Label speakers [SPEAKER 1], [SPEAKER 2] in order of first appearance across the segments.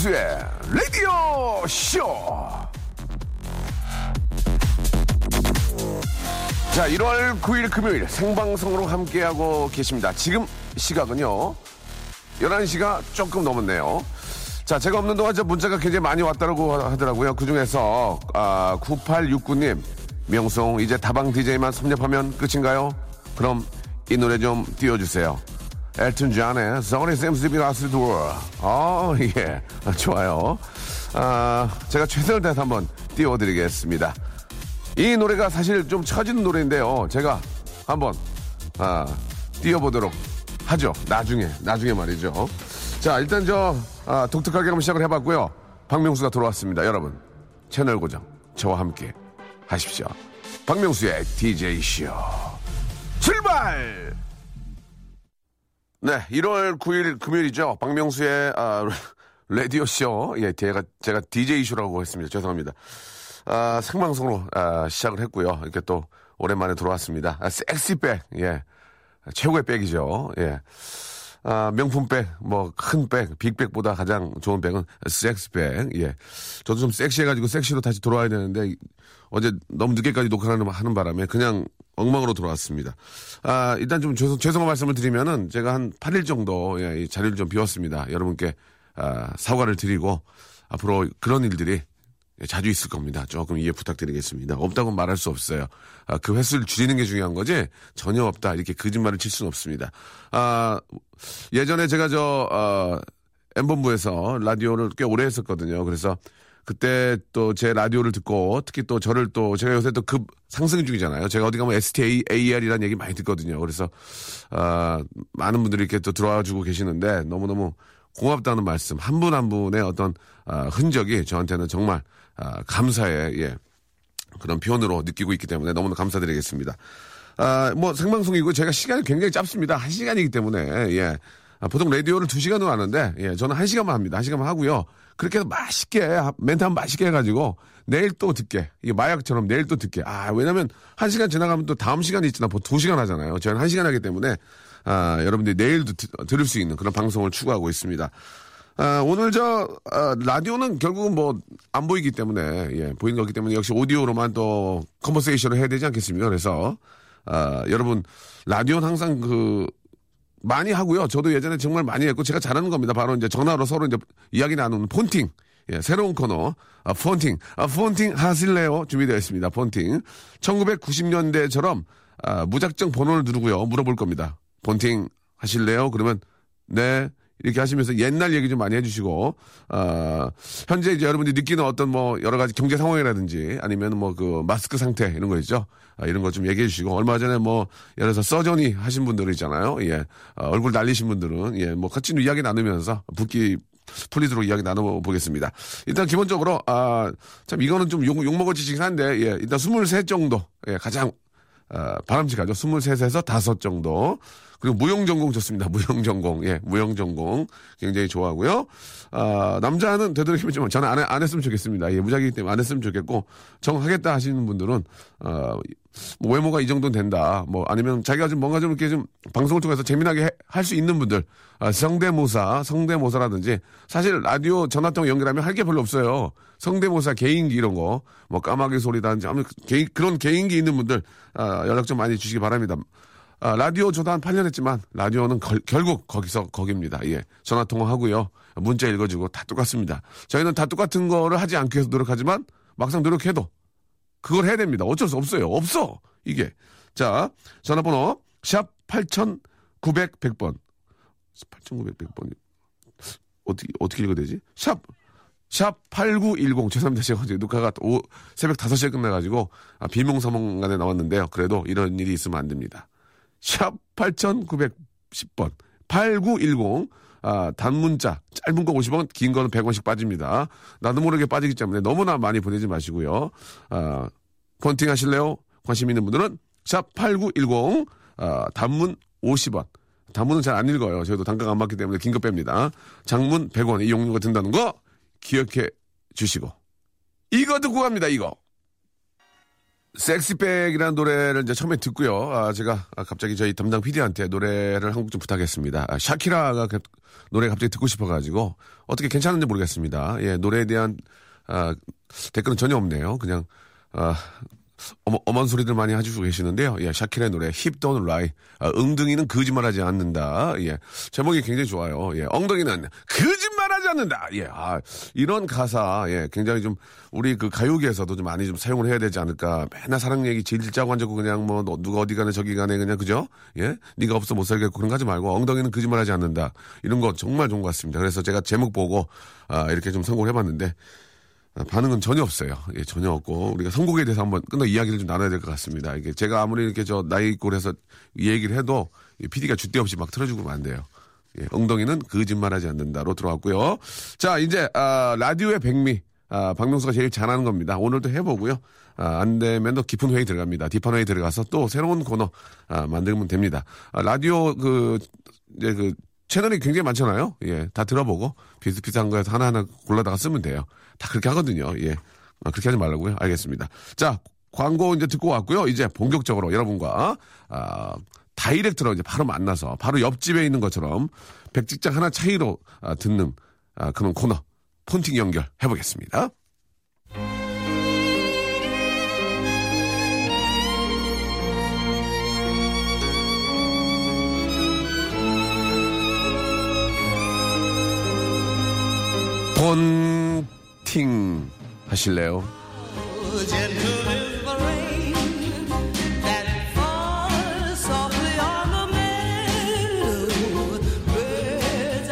[SPEAKER 1] 박명수의 라디오 쇼. 자, 1월 9일 금요일 생방송으로 함께하고 계십니다. 지금 시각은요. 11시가 조금 넘었네요. 자, 제가 없는 동안 저 문자가 굉장히 많이 왔다고 하더라고요. 그 중에서, 아, 9869님, 명송, 이제 다방 DJ만 섭렵하면 끝인가요? 그럼 이 노래 좀 띄워주세요. 엘튼 존의 Sorry Seems to be Lost World. 아, 예. 아, 좋아요. 아, 제가 최선을 다해서 한번 띄워드리겠습니다. 이 노래가 사실 좀 처지는 노래인데요. 제가 한번, 아, 띄워보도록 하죠. 나중에, 나중에 말이죠. 자, 일단 저, 아, 독특하게 한번 시작을 해봤고요. 박명수가 돌아왔습니다. 여러분, 채널 고정, 저와 함께 하십시오. 박명수의 DJ쇼. 출발! 네, 1월 9일 금요일이죠. 박명수의, 아, 라디오 쇼. 예, 제가, 제가 DJ쇼라고 했습니다. 죄송합니다. 아, 생방송으로, 아, 시작을 했고요. 이렇게 또, 오랜만에 돌아왔습니다. 아, 섹시백, 예. 최고의 백이죠. 예. 아, 명품백, 뭐, 큰 백, 빅백보다 가장 좋은 백은 섹스백. 예. 저도 좀 섹시해가지고 섹시로 다시 돌아와야 되는데, 어제 너무 늦게까지 녹화를 하는 바람에 그냥 엉망으로 돌아왔습니다. 아, 일단 좀 죄송, 죄송한 말씀을 드리면은 제가 한 8일 정도, 예, 이 자리를 좀 비웠습니다. 여러분께, 아, 사과를 드리고, 앞으로 그런 일들이 예, 자주 있을 겁니다. 조금 이해 부탁드리겠습니다. 없다고 말할 수 없어요. 아, 그 횟수를 줄이는 게 중요한 거지 전혀 없다 이렇게 거짓말을 칠 수는 없습니다. 아, 예전에 제가 저 어, 엠본부에서 라디오를 꽤 오래 했었거든요. 그래서 그때 또 제 라디오를 듣고 특히 또 저를 또 제가 요새 또 급 상승 중이잖아요. 제가 어디 가면 STAR이라는 얘기 많이 듣거든요. 그래서 아, 많은 분들이 이렇게 또 들어와 주고 계시는데 너무너무 고맙다는 말씀 한 분한 분의 어떤 아, 흔적이 저한테는 정말 아, 감사의 예, 그런 표현으로 느끼고 있기 때문에 너무나 감사드리겠습니다. 아, 뭐 생방송이고 제가 시간이 굉장히 짧습니다. 한 시간이기 때문에 예. 아, 보통 라디오를 두 시간으로 하는데 예, 저는 한 시간만 합니다. 한 시간만 하고요. 그렇게 해서 맛있게 멘트 한번 맛있게 해가지고 내일 또 듣게 이게 마약처럼 내일 또 듣게 아 왜냐면 한 시간 지나가면 또 다음 시간이 있잖아 보통 두 시간 하잖아요. 저는 한 시간 하기 때문에 아, 여러분들이 내일도 드- 들을 수 있는 그런 방송을 추구하고 있습니다. 아, 오늘 저 아, 라디오는 결국은 뭐 안 보이기 때문에 예, 보이는 거기 때문에 역시 오디오로만 또 컨버세이션을 해야 되지 않겠습니까? 그래서 아, 여러분 라디오는 항상 그 많이 하고요. 저도 예전에 정말 많이 했고 제가 잘하는 겁니다. 바로 이제 전화로 서로 이제 이야기 나누는 폰팅. 예, 새로운 코너 아, 폰팅. 아, 폰팅 하실래요? 준비되어 있습니다. 폰팅. 1990년대처럼 아, 무작정 번호를 누르고요. 물어볼 겁니다. 폰팅 하실래요? 그러면 네. 이렇게 하시면서 옛날 얘기 좀 많이 해주시고, 어, 현재 이제 여러분들이 느끼는 어떤 뭐 여러 가지 경제 상황이라든지 아니면 뭐 그 마스크 상태 이런 거 있죠. 아, 이런 거 좀 얘기해 주시고, 얼마 전에 뭐 예를 들어서 서전이 하신 분들 있잖아요. 예. 어, 얼굴 날리신 분들은 예, 뭐 같이 이야기 나누면서 붓기 풀리도록 이야기 나눠보겠습니다. 일단 기본적으로, 아, 참 이거는 좀 욕, 욕먹을 짓이긴 한데, 예, 일단 23 정도, 예, 가장 어, 바람직하죠. 23에서 5 정도. 그리고 무용전공 좋습니다. 무용전공. 예, 무용전공. 굉장히 좋아하고요. 아, 남자는 되도록이면 좀, 저는 안, 해- 안 했으면 좋겠습니다. 예, 무작위기 때문에 안 했으면 좋겠고, 정하겠다 하시는 분들은, 어, 뭐 외모가 이 정도는 된다. 뭐 아니면 자기가 좀 뭔가 좀 이렇게 좀 방송을 통해서 재미나게 할 수 있는 분들, 아, 성대모사, 성대모사라든지 사실 라디오 전화통 연결하면 할 게 별로 없어요. 성대모사, 개인기 이런 거, 뭐 까마귀 소리라든지 아무 개인, 그런 개인기 있는 분들 아, 연락 좀 많이 주시기 바랍니다. 아, 라디오 저도 한 8년 했지만 라디오는 걸- 결국 거기서 거깁니다. 예. 전화 통화하고요. 문자 읽어주고 다 똑같습니다. 저희는 다 똑같은 거를 하지 않기 위해서 노력하지만 막상 노력해도 그걸 해야 됩니다. 어쩔 수 없어요. 없어. 이게. 자, 전화번호 샵 8900 100번. 8900 100번. 어떻게 어떻게 읽어야 되지? 샵 샵8910 죄송합니다. 제가 어제 녹화가 오, 새벽 5시에 끝나가지고 아, 비몽사몽간에 나왔는데요. 그래도 이런 일이 있으면 안 됩니다. 샵 8910번 8910 아, 단문자 짧은 거 50원 긴 거는 100원씩 빠집니다. 나도 모르게 빠지기 때문에 너무나 많이 보내지 마시고요. 아, 폰팅 하실래요? 관심 있는 분들은 샵 8910 아, 단문 50원 단문은 잘 안 읽어요. 저희도 단가가 안 맞기 때문에 긴급 뺍니다. 장문 100원 이용료가 든다는 거 기억해 주시고. 이거 듣고 갑니다, 이거. 섹시백이라는 노래를 이제 처음에 듣고요. 아, 제가 아, 갑자기 저희 담당 PD한테 노래를 한 곡 좀 부탁했습니다. 아, 샤키라가 그 노래 갑자기 듣고 싶어가지고 어떻게 괜찮은지 모르겠습니다. 예, 노래에 대한 아, 댓글은 전혀 없네요. 그냥 아, 어머, 어먼 소리들 많이 해주고 계시는데요. 예, 샤키라의 노래 힙 don't lie. 아, 엉덩이는 거짓말하지 않는다. 예, 제목이 굉장히 좋아요. 예, 엉덩이는 거짓말하지 않는다. 예, 아, 이런 가사 예, 굉장히 좀 우리 그 가요계에서도 좀 많이 좀 사용을 해야 되지 않을까. 맨날 사랑 얘기 질질 짜고 앉고 그냥 뭐 너- 누가 어디 가네 저기 가네 그냥 그죠? 예, 네가 없어 못 살겠고 그런 거 하지 말고 엉덩이는 거짓말하지 않는다. 이런 거 정말 좋은 것 같습니다. 그래서 제가 제목 보고 아, 이렇게 좀 성공을 해봤는데. 아, 반응은 전혀 없어요. 예, 전혀 없고 우리가 선곡에 대해서 한번 끝나 이야기를 좀 나눠야 될 것 같습니다. 이게 제가 아무리 이렇게 저 나이 이 얘기를 해도 PD가 줏대 없이 막 틀어주고 안 돼요. 예, 엉덩이는 거짓말하지 않는다로 들어왔고요. 자 이제 아, 라디오의 백미 아, 박명수가 제일 잘하는 겁니다. 오늘도 해보고요. 아, 안 되면 더 깊은 회의 들어갑니다. 딥한 회의 들어가서 또 새로운 코너 아, 만들면 됩니다. 아, 라디오 그 이제 그 채널이 굉장히 많잖아요. 예, 다 들어보고 비슷비슷한 거에서 하나하나 골라다가 쓰면 돼요. 다 그렇게 하거든요. 예, 아, 그렇게 하지 말라고요. 알겠습니다. 자, 광고 이제 듣고 왔고요. 이제 본격적으로 여러분과 아, 다이렉트로 이제 바로 만나서 바로 옆집에 있는 것처럼 백직장 하나 차이로 아, 듣는 아, 그런 코너 폰팅 연결 해보겠습니다. 폰팅 하실래요?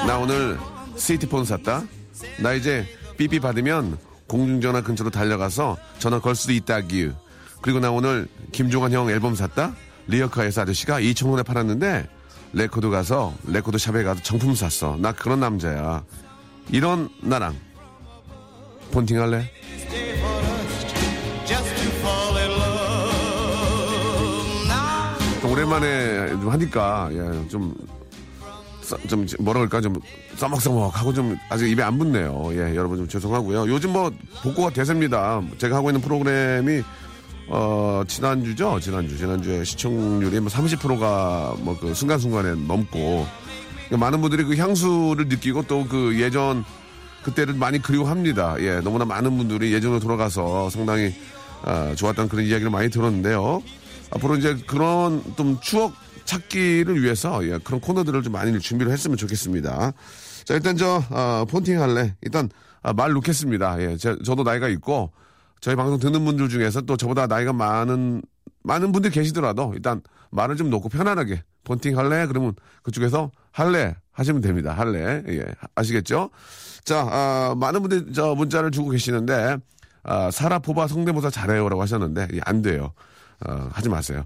[SPEAKER 1] 나 오늘 시티폰 샀다. 나 이제 삐삐 받으면 공중전화 근처로 달려가서 전화 걸 수도 있다규. 그리고 나 오늘 김종환 형 앨범 샀다. 리어카에서 아저씨가 2,000원에 팔았는데 레코드 가서 레코드 샵에 가서 정품 샀어. 나 그런 남자야. 이런 나랑 폰팅 할래? 오랜만에 좀 하니까 예, 좀, 싸- 좀 뭐라 그럴까 좀 써먹써먹 하고 좀 아직 입에 안 붙네요. 예, 여러분 좀 죄송하고요. 요즘 뭐 복고가 대세입니다. 제가 하고 있는 프로그램이 어 지난주죠, 지난주 지난주에 시청률이 뭐 30%가 뭐 그 순간순간에 넘고 그러니까 많은 분들이 그 향수를 느끼고 또 그 예전 그때를 많이 그리워합니다. 예, 너무나 많은 분들이 예전으로 돌아가서 상당히 아, 좋았던 그런 이야기를 많이 들었는데요. 앞으로 이제 그런 좀 추억 찾기를 위해서 예, 그런 코너들을 좀 많이 준비를 했으면 좋겠습니다. 자, 일단 저 아, 폰팅 할래. 일단 아, 말 놓겠습니다. 예, 제- 저도 나이가 있고 저희 방송 듣는 분들 중에서 또 저보다 나이가 많은 많은 분들 계시더라도 일단 말을 좀 놓고 편안하게 폰팅 할래 그러면 그쪽에서 할래 하시면 됩니다. 할래 예 아시겠죠? 자 아, 많은 분들이 저 문자를 주고 계시는데 아, 사라포바 성대모사 잘해요라고 하셨는데 예, 안 돼요. 어, 하지 마세요.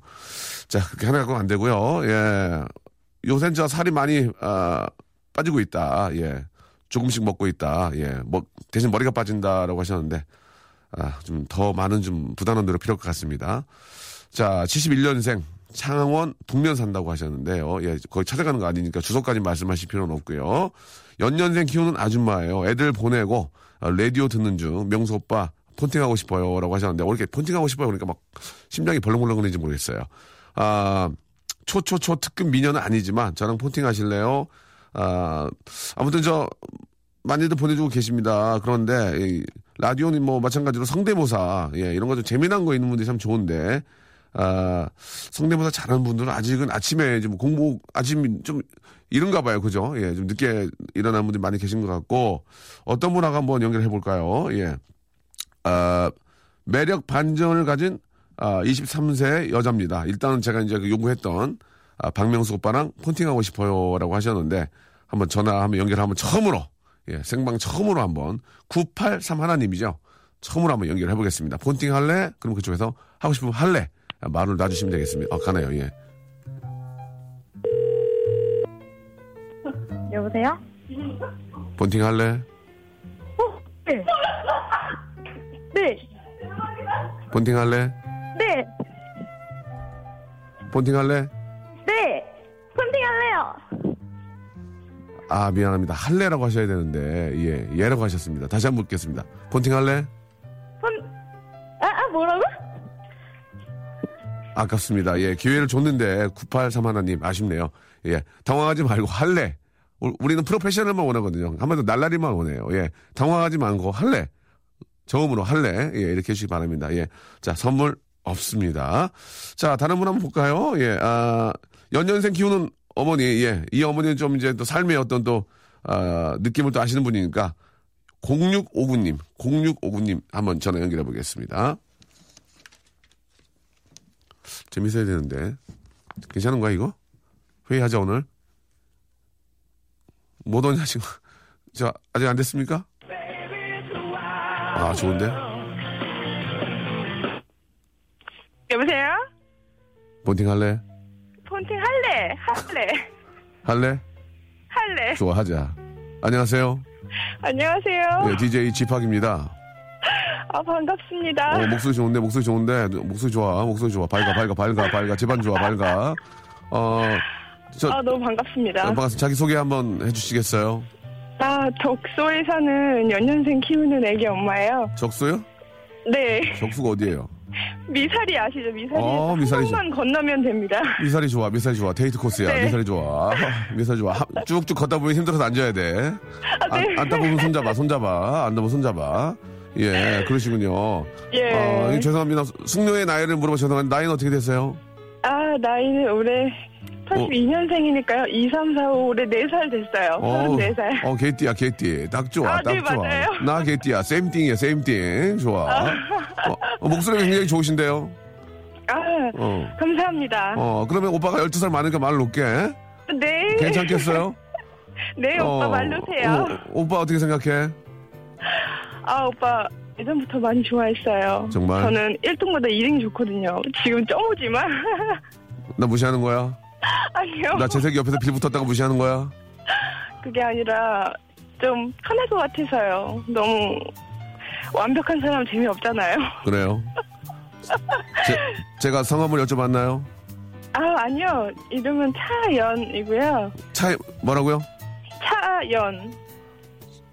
[SPEAKER 1] 자 그렇게 하나 갖고 안 되고요. 예 요새 저 살이 많이 아, 빠지고 있다. 예 조금씩 먹고 있다. 예뭐 대신 머리가 빠진다라고 하셨는데 아, 좀 더 많은 좀 노력 필요할 것 같습니다. 자, 71년생 창원 북면 산다고 하셨는데요. 예, 거기 찾아가는 거 아니니까 주소까지 말씀하실 필요는 없고요. 연년생 키우는 아줌마예요. 애들 보내고 아, 라디오 듣는 중 명수 오빠 폰팅하고 싶어요라고 하셨는데 왜 이렇게 폰팅하고 싶어요 그러니까 막 심장이 벌렁벌렁거리는지 모르겠어요. 아, 초초초 특급 미녀는 아니지만 저랑 폰팅 하실래요? 아, 아무튼 저 많이들 보내주고 계십니다. 그런데 이 라디오는 뭐 마찬가지로 성대모사 예, 이런 거 좀 재미난 거 있는 분들이 참 좋은데 아, 성대모사 잘하는 분들은 아직은 아침에 좀 공부 아침 좀 이른가 봐요, 그죠? 예, 좀 늦게 일어나는 분들이 많이 계신 것 같고 어떤 분하고 한번 연결해 볼까요? 예, 아, 매력 반전을 가진 아, 23세 여자입니다. 일단은 제가 이제 그 요구했던 아, 박명수 오빠랑 폰팅하고 싶어요 라고 하셨는데 한번 전화 한번 연결하면 처음으로 예, 생방 처음으로 한번 983 하나님이죠. 처음으로 한번 연결해 보겠습니다. 폰팅 할래? 그럼 그쪽에서 하고 싶으면 할래? 아, 말을 놔주시면 되겠습니다. 어, 가네요. 예.
[SPEAKER 2] 여보세요?
[SPEAKER 1] 폰팅 할래?
[SPEAKER 2] 네. 네.
[SPEAKER 1] 폰팅 할래?
[SPEAKER 2] 네.
[SPEAKER 1] 폰팅 할래?
[SPEAKER 2] 네. 폰팅 할래요.
[SPEAKER 1] 아, 미안합니다. 할래라고 하셔야 되는데, 예, 예라고 하셨습니다. 다시 한 번 묻겠습니다. 폰팅 할래?
[SPEAKER 2] 폰, 아, 아, 뭐라고?
[SPEAKER 1] 아깝습니다. 예, 기회를 줬는데, 9831님, 아쉽네요. 예, 당황하지 말고, 할래. 우- 우리는 프로페셔널만 원하거든요. 한마디로 날라리만 원해요. 예, 당황하지 말고, 할래. 저음으로 할래. 예, 이렇게 해주시기 바랍니다. 예. 자, 선물 없습니다. 자, 다른 분 한번 볼까요? 예, 아, 연년생 키우는 어머니, 예, 이 어머니는 좀 이제 또 삶의 어떤 또, 아, 느낌을 또 아시는 분이니까, 0659님, 0659님 한번 전화 연결해 보겠습니다. 재밌어야 되는데. 괜찮은 거야, 이거? 회의하자, 오늘? 못 오냐, 지금? 자, 아직 안 됐습니까? 아, 좋은데?
[SPEAKER 2] 여보세요?
[SPEAKER 1] 본팅 할래?
[SPEAKER 2] 폰팅 할래, 할래,
[SPEAKER 1] 할래?
[SPEAKER 2] 할래.
[SPEAKER 1] 좋아, 하자. 안녕하세요.
[SPEAKER 2] 안녕하세요.
[SPEAKER 1] 예, DJ 지팍입니다.
[SPEAKER 2] 아, 반갑습니다.
[SPEAKER 1] 어, 목소리 좋은데, 목소리 좋은데, 목소리 좋아, 목소리 좋아. 밝아, 밝아, 밝아, 밝아. 집안 좋아, 밝아. 어, 저,
[SPEAKER 2] 아, 너무 반갑습니다.
[SPEAKER 1] 반갑습니다. 자기 소개 한번 해주시겠어요?
[SPEAKER 2] 아, 덕소에 사는 연년생 키우는 애기 엄마예요.
[SPEAKER 1] 적수요?
[SPEAKER 2] 네.
[SPEAKER 1] 적수가 어디예요?
[SPEAKER 2] 미사리 아시죠? 미사리.
[SPEAKER 1] 어, 미사리.
[SPEAKER 2] 만 건너면 됩니다.
[SPEAKER 1] 미사리 좋아, 미사리 좋아. 데이트 코스야.
[SPEAKER 2] 네.
[SPEAKER 1] 미사리 좋아. 미사리 좋아. 하- 쭉쭉 걷다 보면 힘들어서 앉아야 돼.
[SPEAKER 2] 아, 네.
[SPEAKER 1] 안, 앉다 보면 손잡아, 손잡아. 앉다 보면 손잡아. 예, 그러시군요.
[SPEAKER 2] 예.
[SPEAKER 1] 어, 죄송합니다. 숙녀의 나이를 물어봐 죄송한데, 나이는 어떻게 되세요?
[SPEAKER 2] 아, 나이는 올해 82년생이니까요. 2, 3, 4, 5, 올해 4살 됐어요. 34살.
[SPEAKER 1] 어, 개띠야, 개띠. 딱 좋아,
[SPEAKER 2] 아,
[SPEAKER 1] 딱
[SPEAKER 2] 네,
[SPEAKER 1] 좋아.
[SPEAKER 2] 맞아요.
[SPEAKER 1] 나 개띠야. Same thing이야, same thing. 좋아. 어, 어, 목소리가 굉장히 좋으신데요?
[SPEAKER 2] 아,
[SPEAKER 1] 어.
[SPEAKER 2] 감사합니다.
[SPEAKER 1] 어, 그러면 오빠가 12살 많으니까 말 놓게.
[SPEAKER 2] 네.
[SPEAKER 1] 괜찮겠어요?
[SPEAKER 2] 네, 오빠
[SPEAKER 1] 어,
[SPEAKER 2] 말 놓으세요.
[SPEAKER 1] 어, 오빠 어떻게 생각해?
[SPEAKER 2] 아, 오빠 예전부터 많이 좋아했어요.
[SPEAKER 1] 정말?
[SPEAKER 2] 저는 1등보다 2등이 좋거든요. 지금 점오지만.
[SPEAKER 1] 나 무시하는 거야?
[SPEAKER 2] 아니요.
[SPEAKER 1] 나 재석이 옆에서 빌 붙었다고 무시하는 거야?
[SPEAKER 2] 그게 아니라 좀 편할 것 같아서요. 너무 완벽한 사람 재미없잖아요.
[SPEAKER 1] 그래요? 제, 제가 성함을 여쭤봤나요?
[SPEAKER 2] 아, 아니요. 이름은 차연이고요.
[SPEAKER 1] 차, 뭐라고요?
[SPEAKER 2] 차연.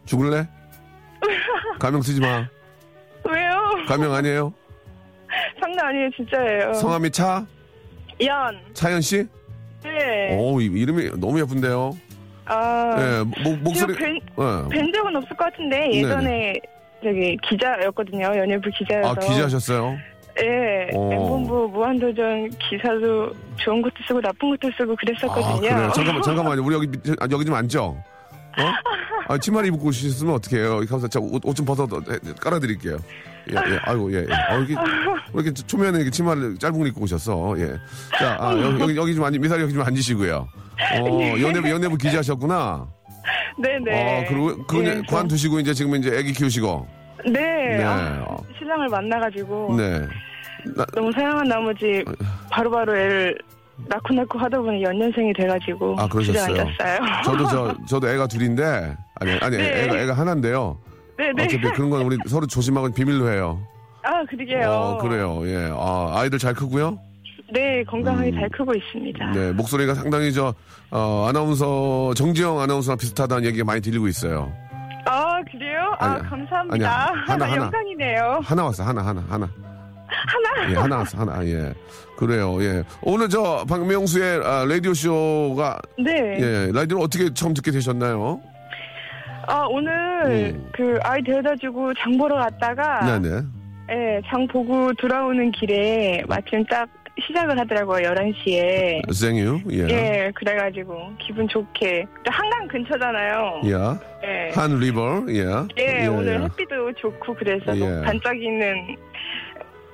[SPEAKER 1] 죽을래? 가명 쓰지 마.
[SPEAKER 2] 왜요?
[SPEAKER 1] 가명 아니에요?
[SPEAKER 2] 장난 아니에요, 진짜예요.
[SPEAKER 1] 성함이 차?
[SPEAKER 2] 연.
[SPEAKER 1] 차연 씨?
[SPEAKER 2] 네.
[SPEAKER 1] 오, 이- 이름이 너무 예쁜데요?
[SPEAKER 2] 아.
[SPEAKER 1] 예, 목, 목소리.
[SPEAKER 2] 뵌,
[SPEAKER 1] 예.
[SPEAKER 2] 뵌 적은 없을 것 같은데 예전에 저기 기자였거든요. 연예부 기자여서.
[SPEAKER 1] 아, 기자하셨어요?
[SPEAKER 2] 예.
[SPEAKER 1] 어.
[SPEAKER 2] 엠본부 무한도전 기사도 좋은 것도 쓰고 나쁜 것도 쓰고
[SPEAKER 1] 아,
[SPEAKER 2] 그랬었거든요.
[SPEAKER 1] 그래요? 잠깐만, 잠깐만요. 우리 여기, 아, 여기 좀 앉죠? 어? 아, 치마를 입고 오셨으면 어떡해요? 이렇게 하면서 자, 옷, 옷좀 벗어 깔아드릴게요. 예, 예, 아이고, 예, 예. 어, 이렇게, 왜 이렇게 초면에 이렇게 치마를 짧은 걸 입고 오셨어? 예. 자, 아, 여기, 여기, 여기 좀 앉, 미사리 여기 좀 앉으시고요. 어, 연예부, 연예부 기자하셨구나.
[SPEAKER 2] 네네.
[SPEAKER 1] 어, 그리고, 그,
[SPEAKER 2] 예,
[SPEAKER 1] 관두시고 이제 지금 이제 애기 키우시고.
[SPEAKER 2] 네.
[SPEAKER 1] 네.
[SPEAKER 2] 아, 신랑을 만나가지고
[SPEAKER 1] 네. 나,
[SPEAKER 2] 너무 사랑한 나머지 바로바로 애를 낳고 낳고 하다 보니 연년생이 돼가지고
[SPEAKER 1] 아, 그러셨어요? 저도 저, 저도 애가 둘인데, 아니, 아니,
[SPEAKER 2] 네.
[SPEAKER 1] 애가, 애가 하나인데요.
[SPEAKER 2] 네네.
[SPEAKER 1] 어차피 그런 건 우리 서로 조심하고 비밀로 해요.
[SPEAKER 2] 아 그러게요.
[SPEAKER 1] 어, 그래요. 예. 아, 아이들 잘 크고요.
[SPEAKER 2] 네 건강하게
[SPEAKER 1] 음.
[SPEAKER 2] 잘 크고 있습니다.
[SPEAKER 1] 네, 목소리가 상당히 저, 어, 아나운서, 정지영 아나운서랑 비슷하다는 얘기가 많이 들리고 있어요.
[SPEAKER 2] 아 그래요? 아
[SPEAKER 1] 아니야.
[SPEAKER 2] 감사합니다.
[SPEAKER 1] 아니야. 하나, 하나.
[SPEAKER 2] 영광이네요.
[SPEAKER 1] 하나 왔어, 하나, 하나, 하나.
[SPEAKER 2] 하나.
[SPEAKER 1] 예, 하나 하나, 예. 그래요, 예. 오늘 저, 박명수의 아, 라디오쇼가,
[SPEAKER 2] 네.
[SPEAKER 1] 예, 라디오를 어떻게 처음 듣게 되셨나요?
[SPEAKER 2] 아 오늘
[SPEAKER 1] 음.
[SPEAKER 2] 그 아이 데려다 주고 장 보러 갔다가
[SPEAKER 1] 네네.
[SPEAKER 2] 예, 장 보고 돌아오는 길에 마침 딱 시작을 하더라고요 11시에.
[SPEAKER 1] 생유, 예.
[SPEAKER 2] 예, 그래가지고 기분 좋게 또 한강 근처잖아요.
[SPEAKER 1] 예.
[SPEAKER 2] 예.
[SPEAKER 1] 한 리버, 예.
[SPEAKER 2] 예, 오늘 햇빛도 좋고 그래서
[SPEAKER 1] 예.
[SPEAKER 2] 또 반짝이는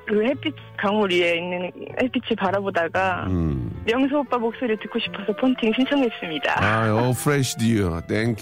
[SPEAKER 2] 그 햇빛 강물 위에 있는 햇빛을 바라보다가
[SPEAKER 1] 음.
[SPEAKER 2] 명수 오빠 목소리 듣고 싶어서 폰팅 신청했습니다.
[SPEAKER 1] 아, 어, fresh dew. 땡.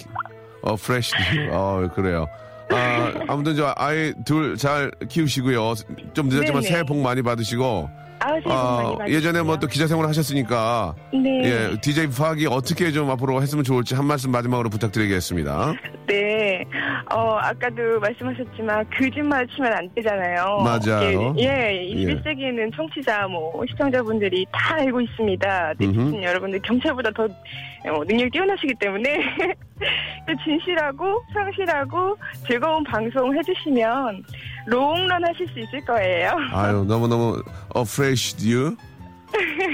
[SPEAKER 1] 어, fresh dew. 어, 그래요. 아, 아무튼 저 아이 둘 잘 키우시고요. 좀 늦었지만
[SPEAKER 2] 네네.
[SPEAKER 1] 새해 복 많이 받으시고
[SPEAKER 2] 아,
[SPEAKER 1] 아. 예전에 뭐 또 기자 생활 하셨으니까
[SPEAKER 2] 네.
[SPEAKER 1] 예, DJ 파악이 어떻게 좀 앞으로 했으면 좋을지 한 말씀 마지막으로 부탁드리겠습니다.
[SPEAKER 2] 네. 어, 아까도 말씀하셨지만 거짓말 치면 안 되잖아요.
[SPEAKER 1] 맞아요.
[SPEAKER 2] 이게, 예, 21세기에는 청취자 뭐 시청자분들이 다 알고 있습니다. 네티즌 여러분들 경찰보다 더 어, 능력이 뛰어나시기 때문에 진실하고 성실하고 즐거운 방송 해주시면 롱런 하실 수 있을 거예요.
[SPEAKER 1] 아유, 너무너무 afraid you.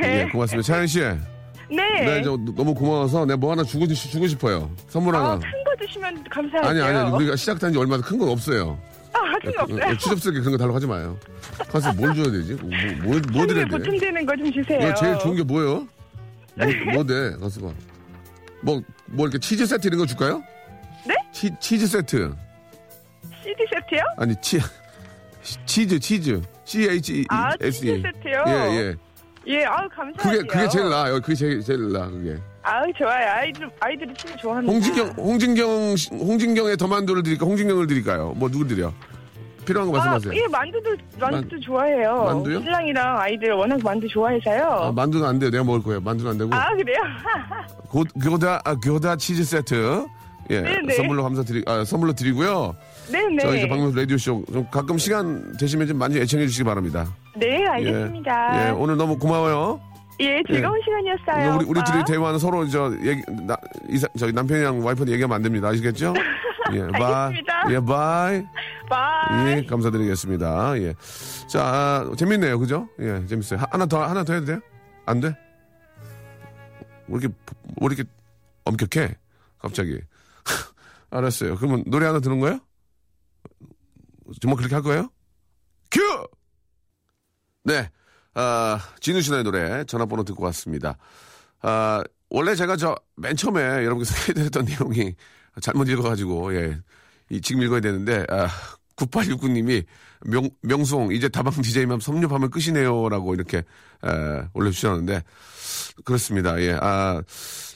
[SPEAKER 1] 예, 고맙습니다. 차현 씨.
[SPEAKER 2] 네.
[SPEAKER 1] 네, 저 너무 고마워서 내가 뭐 하나 주고, 주고 싶어요. 선물 하나.
[SPEAKER 2] 아, 큰거 주시면 감사하죠.
[SPEAKER 1] 아니, 아니, 우리가 시작한 지 얼마 큰건 없어요.
[SPEAKER 2] 아, 큰거 없어요.
[SPEAKER 1] 예, 추접스럽게 그런 거 달라고 하지 마요. 가서 뭘 줘야 되지? 뭐, 뭐, 뭐 드려야 돼?
[SPEAKER 2] 보탬되는 거 좀 주세요.
[SPEAKER 1] 제일 좋은 게 뭐예요? 뭐, 뭐 돼? 가서 봐. 뭐, 뭐 이렇게 치즈 세트 이런 거 줄까요?
[SPEAKER 2] 네?
[SPEAKER 1] 치, 치즈 세트.
[SPEAKER 2] CD 세트요?
[SPEAKER 1] 아니, 치, 치즈, 치즈. C-H-E-S-E.
[SPEAKER 2] 아, 치즈 세트요?
[SPEAKER 1] 예, 예.
[SPEAKER 2] 예, 아우 감사해요.
[SPEAKER 1] 그게, 그게 제일 나아요. 그게 제일, 제일 나아, 그게.
[SPEAKER 2] 아우 좋아요. 아이들 아이들이 참 좋아합니다.
[SPEAKER 1] 홍진경, 홍진경, 씨- 홍진경의 더 만두를 드릴까? 홍진경을 드릴까요? 뭐, 누구 드려? 필요한 거
[SPEAKER 2] 아,
[SPEAKER 1] 말씀하세요.
[SPEAKER 2] 예, 만두도 만두도 좋아해요.
[SPEAKER 1] 만두요?
[SPEAKER 2] 신랑이랑 아이들 워낙 만두 좋아해서요.
[SPEAKER 1] 아, 만두는 안 돼요. 내가 먹을 거예요. 만두는 안 되고.
[SPEAKER 2] 아, 그래요?
[SPEAKER 1] 고, 교다, 아, 교다 치즈 세트. 예.
[SPEAKER 2] 네네.
[SPEAKER 1] 선물로 감사드리, 아, 선물로 드리고요.
[SPEAKER 2] 네네.
[SPEAKER 1] 저희 저 방송 라디오 쇼 좀 가끔 시간 되시면 좀 많이 애청해 주시기 바랍니다.
[SPEAKER 2] 네,
[SPEAKER 1] 예.
[SPEAKER 2] 알겠습니다.
[SPEAKER 1] 예, 오늘 너무 고마워요.
[SPEAKER 2] 예, 즐거운 시간이었어요.
[SPEAKER 1] 우리, 우리
[SPEAKER 2] 오빠.
[SPEAKER 1] 둘이 대화는 서로 저 얘기, 나, 이사, 저기 남편이랑 와이프한테 얘기하면 안 됩니다. 아시겠죠? 예,
[SPEAKER 2] bye.
[SPEAKER 1] 예,
[SPEAKER 2] bye. Bye.
[SPEAKER 1] 예, 감사드리겠습니다. 예. 자, 아, 재밌네요. 그죠? 예, 재밌어요. 하- 하나 더, 하나 더 해도 돼요? 안 돼? 왜 이렇게, 왜 이렇게 엄격해? 갑자기. 알았어요. 그러면 노래 하나 들은 거예요? 정말 그렇게 할 거예요? 큐! 네. 아, 지누션의 노래 전화번호 듣고 왔습니다. 아, 원래 제가 저 맨 처음에 여러분께 소개해드렸던 내용이 잘못 읽어가지고, 예. 이, 지금 읽어야 되는데, 아, 9869님이 명, 명송, 이제 다방 DJ만 섭렵하면 끝이네요. 라고 이렇게, 에, 올려주셨는데, 그렇습니다. 예. 아,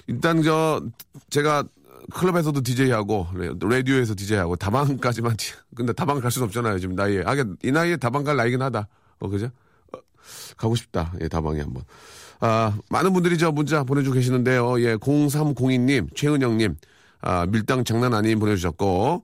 [SPEAKER 1] 일단 저, 제가 클럽에서도 DJ하고, 라디오에서 DJ하고, 다방까지만, 디- 근데 다방 갈 수는 없잖아요. 지금 나이에. 아, 이 나이에 다방 갈 나이긴 하다. 어, 그죠? 어, 가고 싶다. 예, 다방에 한 번. 아, 많은 분들이 저 문자 보내주고 계시는데요. 예, 0302님, 최은영님, 아, 밀당 장난 아닌 보내주셨고,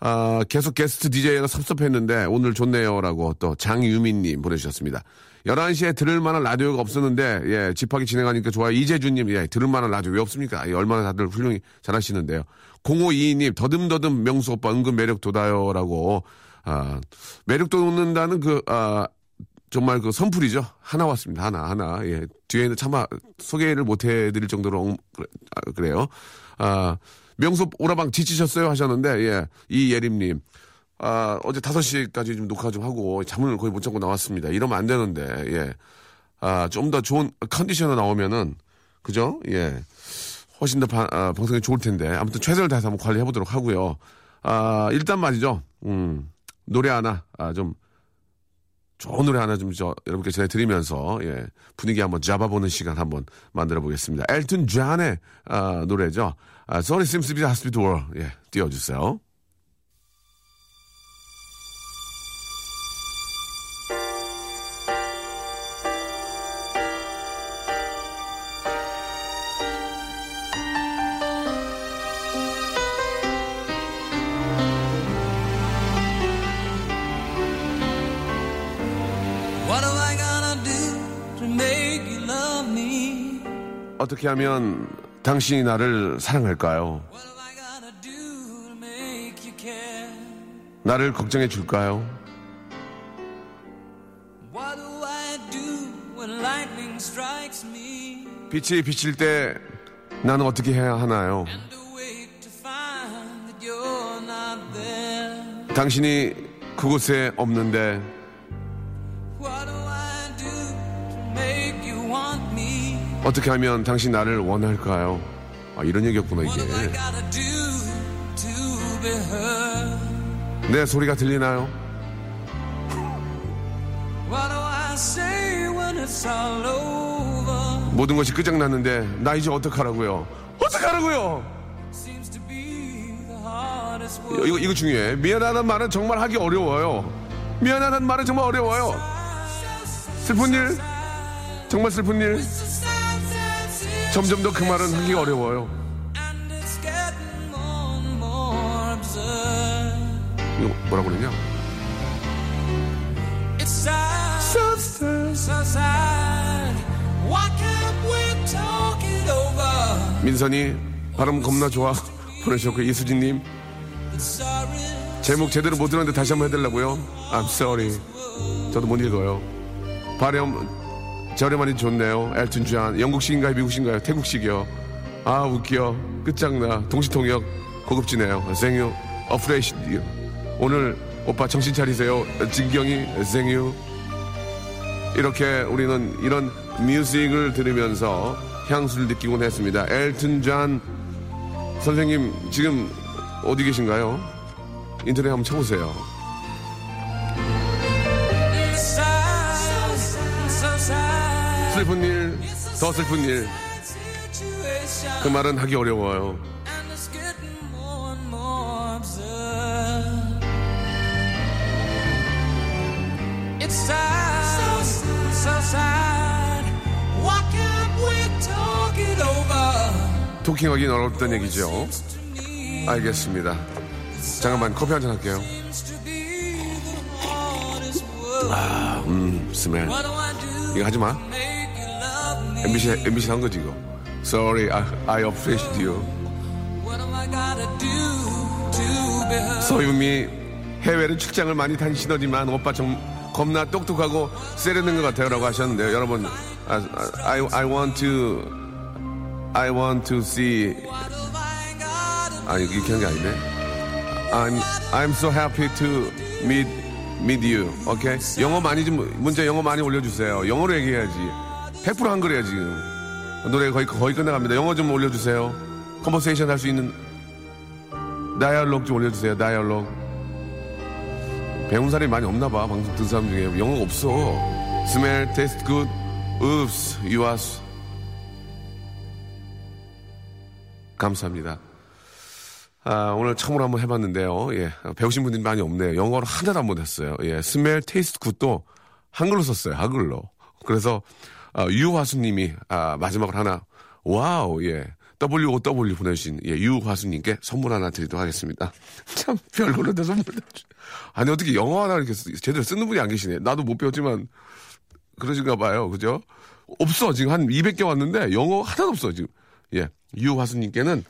[SPEAKER 1] 아, 계속 게스트 DJ가 섭섭했는데 오늘 좋네요라고 또 장유민님 보내주셨습니다. 11시에 들을 만한 라디오가 없었는데, 예, 집하기 진행하니까 좋아요. 이재준님, 예, 들을 만한 라디오 왜 없습니까? 예, 얼마나 다들 훌륭히 잘하시는데요. 0522님, 더듬더듬 명수 오빠 은근 매력 돋아요라고, 아, 매력 돋는다는 그, 아, 정말 그 선풀이죠. 하나 왔습니다. 하나, 하나. 예. 뒤에는 차마 소개를 못 해드릴 정도로 엉- 그래- 아, 그래요. 아, 명수 오라방 지치셨어요? 하셨는데, 예. 이예림님. 아, 어제 5시까지 좀 녹화 좀 하고 잠을 거의 못 자고 나왔습니다. 이러면 안 되는데, 예. 아, 좀 더 좋은 컨디션으로 나오면은, 그죠? 예. 훨씬 더 바- 아, 방송이 좋을 텐데. 아무튼 최선을 다해서 한번 관리해 보도록 하고요. 아, 일단 말이죠. 음, 노래 하나, 아, 좀, 좋은 노래 하나 좀 저, 여러분께 전해드리면서, 예, 분위기 한번 잡아보는 시간 한번 만들어 보겠습니다. 엘튼 존의, 아, 노래죠. 아, Seems to be Hospital, 예, 띄워주세요.
[SPEAKER 3] What am I gonna do to make you love me?
[SPEAKER 1] 어떻게 하면 당신이 나를 사랑할까요? 나를 걱정해 줄까요? 빛이 비칠 때 나는 어떻게 해야 하나요? 당신이 그곳에 없는데 어떻게 하면 당신 나를 원할까요? 아, 이런 얘기였구나, 이게. 내 소리가 들리나요? 모든 것이 끝장났는데 나 이제 어떡하라고요? 어떡하라고요? 이거, 이거 중요해. 미안하다는 말은 정말 하기 어려워요. 미안하다는 말은 정말 어려워요. 슬픈 일, 정말 슬픈 일. 점점 더 그 말은 하기가 어려워요. 이거 뭐라고 그러냐? 민선이 발음 겁나 좋아 보내셨고 이수진님 제목 제대로 못 들었는데 다시 한번 해달라고요. I'm sorry. 저도 못 읽어요. 발음 저렴하니 좋네요. 엘튼 존 영국식인가요 미국식인가요 태국식이요. 아 웃겨 끝장나 동시통역 고급지네요. thank you appreciate 오늘 오빠 정신 차리세요. 진경이 thank you 이렇게 우리는 이런 music을 들으면서 향수를 느끼곤 했습니다. 엘튼 존 선생님 지금 어디 계신가요? 인터넷 한번 쳐보세요. 슬픈 일, 더 슬픈 일. 그 말은 하기 어려워요.
[SPEAKER 3] and it's getting more and more absurd. It's sad, so sad. Why can't we talk it over?
[SPEAKER 1] 토킹하기 어렵다는 얘기죠. 알겠습니다. 잠깐만 커피 한 잔 할게요.
[SPEAKER 3] Be the hardest word.
[SPEAKER 1] 음, 스멜. 이거 하지 마. MBC MBC 한 거지 이거. Sorry, I, I appreciate you.
[SPEAKER 3] I?
[SPEAKER 1] 서유미 해외를 출장을 많이 다니시더니만 오빠 좀 겁나 똑똑하고 세련된 것 같아요라고 하셨는데요. 여러분, 아, 아, I I want to I want to see
[SPEAKER 3] I
[SPEAKER 1] 아 이렇게 한 게 아니네. I'm I'm so happy to meet meet you. 오케이? 영어 많이 좀 문자 영어 많이 올려주세요. 영어로 얘기해야지. 100% 한글이야 지금. 노래 거의 거의 끝나갑니다. 영어 좀 올려주세요. Conversation 할 수 있는 dialogue 좀 올려주세요. Dialogue. 배운 사람이 많이 없나 봐. 방송 듣는 사람 중에 영어가 없어. Smell, taste good. Oops, you are. 감사합니다. 아, 오늘 처음으로 한번 해봤는데요. 예. 배우신 분들이 많이 없네요. 영어로 하나도 안 못했어요. 예. Smell taste good도 한글로 썼어요. 한글로. 그래서, 아, 유화수님이, 아, 마지막으로 하나, wow, 예. WOW 보내주신, 예, 유화수님께 선물 하나 드리도록 하겠습니다. 참, 다 선물. 아니, 어떻게 영어 하나 이렇게 쓰- 제대로 쓰는 분이 안 계시네. 나도 못 배웠지만, 그러신가 봐요. 그죠? 없어. 지금 한 200개 왔는데, 영어 하나도 없어, 지금. 예. 유화수님께는,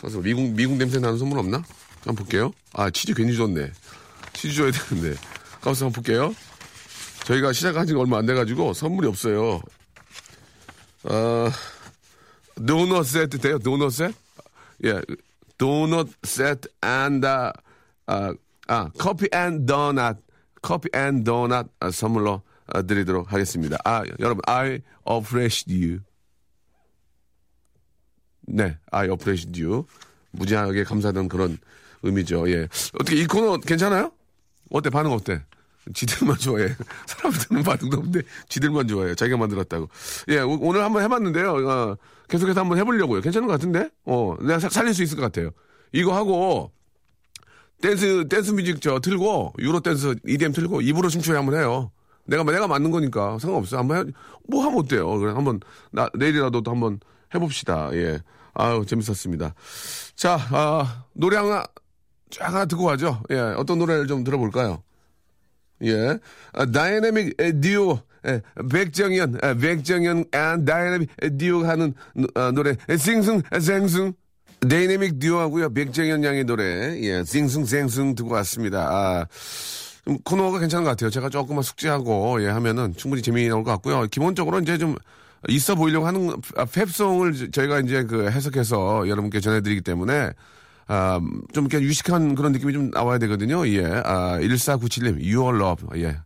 [SPEAKER 1] 가서 미국, 미국 냄새 나는 선물 없나? 한번 볼게요. 아, 치즈 괜히 줬네. 치즈 줘야 되는데. 가서 한번 볼게요. 저희가 시작한 지가 얼마 안 돼가지고 선물이 없어요. 어, 도넛 세트 돼요? 도넛 세트? 예. 도넛 세트 and, 아, 아, 아, 커피 앤 도넛. 커피 앤 도넛 아, 선물로 아, 드리도록 하겠습니다. 아, 여러분, I appreciate you. 네, I appreciate you. 무지하게 감사하는 그런 의미죠. 예. 어떻게 이 코너 괜찮아요? 어때? 반응 어때? 지들만 좋아해. 사람들은 반응도 없는데 지들만 좋아해. 자기가 만들었다고. 예, 오- 오늘 한번 해봤는데요. 어, 계속해서 한번 해보려고요. 괜찮은 것 같은데? 어, 내가 사- 살릴 수 있을 것 같아요. 이거 하고 댄스 dance music 저 틀고 Euro dance EDM 틀고 입으로 춤추기 한번 해요. 내가 내가 맞는 거니까 상관없어. 한번 해, 뭐 하면 어때요? 그래 한번 나 내일이라도 또 한번 해봅시다. 예. 아유 재밌었습니다. 자 아, 노래 하나 쫙 하나 듣고 가죠. 예. 어떤 노래를 좀 들어볼까요? 예. 아, 다이내믹 듀오 예, 백정현, 아, 백정현 앤 다이내믹 듀오 하는 노- 아, 노래 싱숭 생숭 다이내믹 듀오하고요 백정현 양의 노래 예, 싱숭 생숭 듣고 왔습니다. 아, 좀 코너가 괜찮은 것 같아요. 제가 조금만 숙지하고 예, 하면은 충분히 재미 나올 것 같고요. 기본적으로 이제 좀 있어 보이려고 하는 아, 펩송을 저희가 이제 그 해석해서 여러분께 전해드리기 때문에 아, 좀 이렇게 유식한 그런 느낌이 좀 나와야 되거든요. 예. 아, 1497님, Your Love. 예.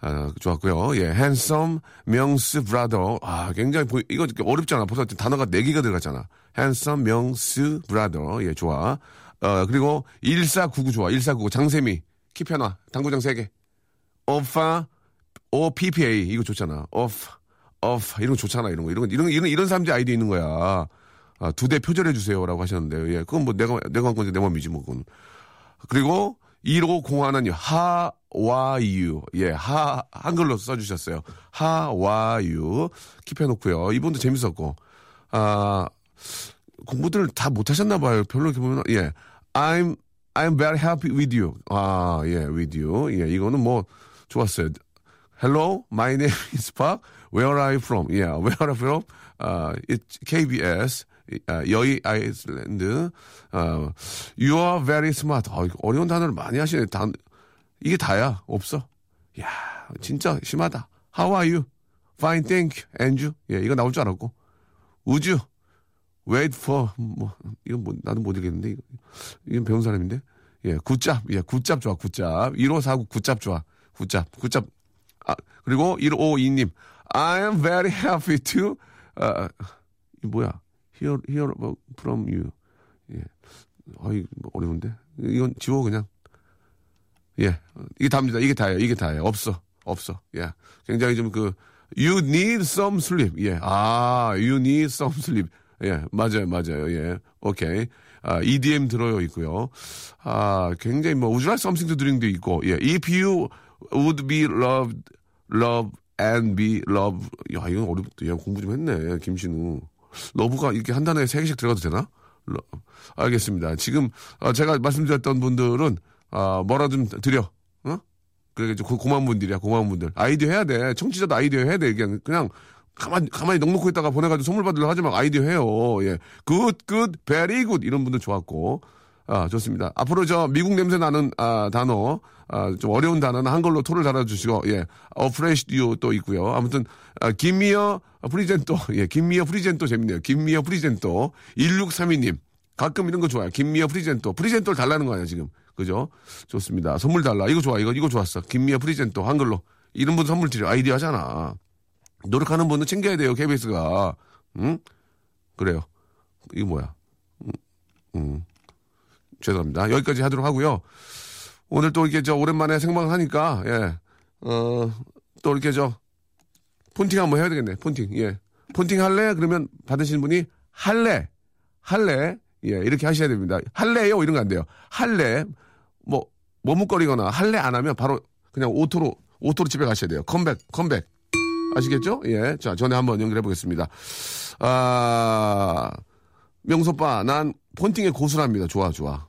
[SPEAKER 1] 아, 좋았고요. 예. Handsome, 명스, brother. 아, 굉장히 보이, 이거 어렵잖아. 벌써 단어가 4개가 들어갔잖아. Handsome, 명스, brother. 예, 좋아. 어, 그리고 1499 좋아. 1499. 장세미. 키편화. 당구장 3개. 오파, OPPA. 이거 좋잖아. 오프, 오프. 이런 거 좋잖아. 이런 거. 이런, 거. 이런, 이런, 이런 사람들 아이디어 있는 거야. 아, 두 대 표절해 주세요라고 하셨는데요. 예, 그건 뭐 내가 내가 한 건데 내 맘이지 뭐 그건. 그리고 1501님, 하와유. 예, 하, 한글로 써주셨어요. 하와유. 킵해놓고요. 이분도 재밌었고, 아, 공부들 다 못하셨나 봐요. 별로 이렇게 보면, 예. I'm, I'm very happy with you. 아, 예, with you. 예, 이거는 뭐, 좋았어요. Hello, my name is Park. Where are you from? Yeah, where are you from? Uh, it's KBS. 아, 여의 아이슬란드. 어, you are very smart. 어, 어려운 단어를 많이 하시네. 단, 이게 다야. 없어. 야 진짜 심하다. How are you? Fine, thank you. And you? 예, 이거 나올 줄 알았고. You? Wait for, 뭐, 이건 뭐, 나도 못 읽겠는데. 이거, 이건 배운 사람인데. 예, 굿잡. 예, 굿잡 좋아, 굿잡. 1549 굿잡 좋아. 굿잡, 굿잡. 아, 그리고 1552님. I am very happy to, 어, 이 뭐야. Hear, hear about from you. 예. 뭐 어려운데? 이건 지워, 그냥. 예. 이게 답니다. 이게 다예요. 이게 다예요. 없어. 없어. 예. 굉장히 좀 그, you need some sleep. 예. 아, you need some sleep. 예. 맞아요. 맞아요. 예. 오케이. 아, EDM 들어요 있고요. 아, 굉장히 뭐, like something to drink도 있고, 예. If you would be loved, love and be loved. 야, 이건 어렵다. 야, 공부 좀 했네. 김신우. Love가 이렇게 한 단어에 세 개씩 들어가도 되나? 러- 알겠습니다. 지금 어, 제가 말씀드렸던 분들은 아, 뭐라 좀 드려. 어? 그게 고, 고마운 분들이야. 고마운 분들. 아이디어 해야 돼. 청취자도 아이디어 해야 돼. 그냥 그냥 가만 가만히 넉넉히 있다가 보내가지고 선물 받으려 하지 말고 아이디어 해요. 예, good, good, very good 이런 분들 좋았고. 아, 좋습니다. 앞으로 저 미국 냄새 나는 아, 단어, 아, 좀 어려운 단어는 한글로 토를 달아주시고, 예, appreciate you 또 있고요. 아무튼, 아, gimme a present, 예, gimme a present 재밌네요. Gimme a present. 1632님. 가끔 이런 거 좋아요. Gimme a present. Present를 달라는 거 아니야, 지금. 그죠? 좋습니다. 선물 달라. 이거 좋아. 이거, 이거 좋았어. Gimme a present. 한글로. 이런 분 선물 드려. 아이디어 하잖아. 노력하는 분은 챙겨야 돼요, KBS가. 응? 그래요. 이거 뭐야? 음, 음. 죄송합니다. 여기까지 하도록 하고요. 오늘 또 이렇게 저 오랜만에 생방하니까 예. 어, 또 이렇게 저 폰팅 한번 해야 되겠네. 폰팅. 예. 폰팅 할래? 그러면 받으시는 분이 할래. 할래. 예, 이렇게 하셔야 됩니다. 할래요? 이런 거 안 돼요. 할래. 뭐 머뭇거리거나 할래 안 하면 바로 그냥 auto로 auto로 집에 가셔야 돼요. 컴백. 컴백. 아시겠죠? 예. 자, 전화 한번 연결해 보겠습니다. 아, 명수 오빠, 난 폰팅의 고수랍니다. 좋아, 좋아.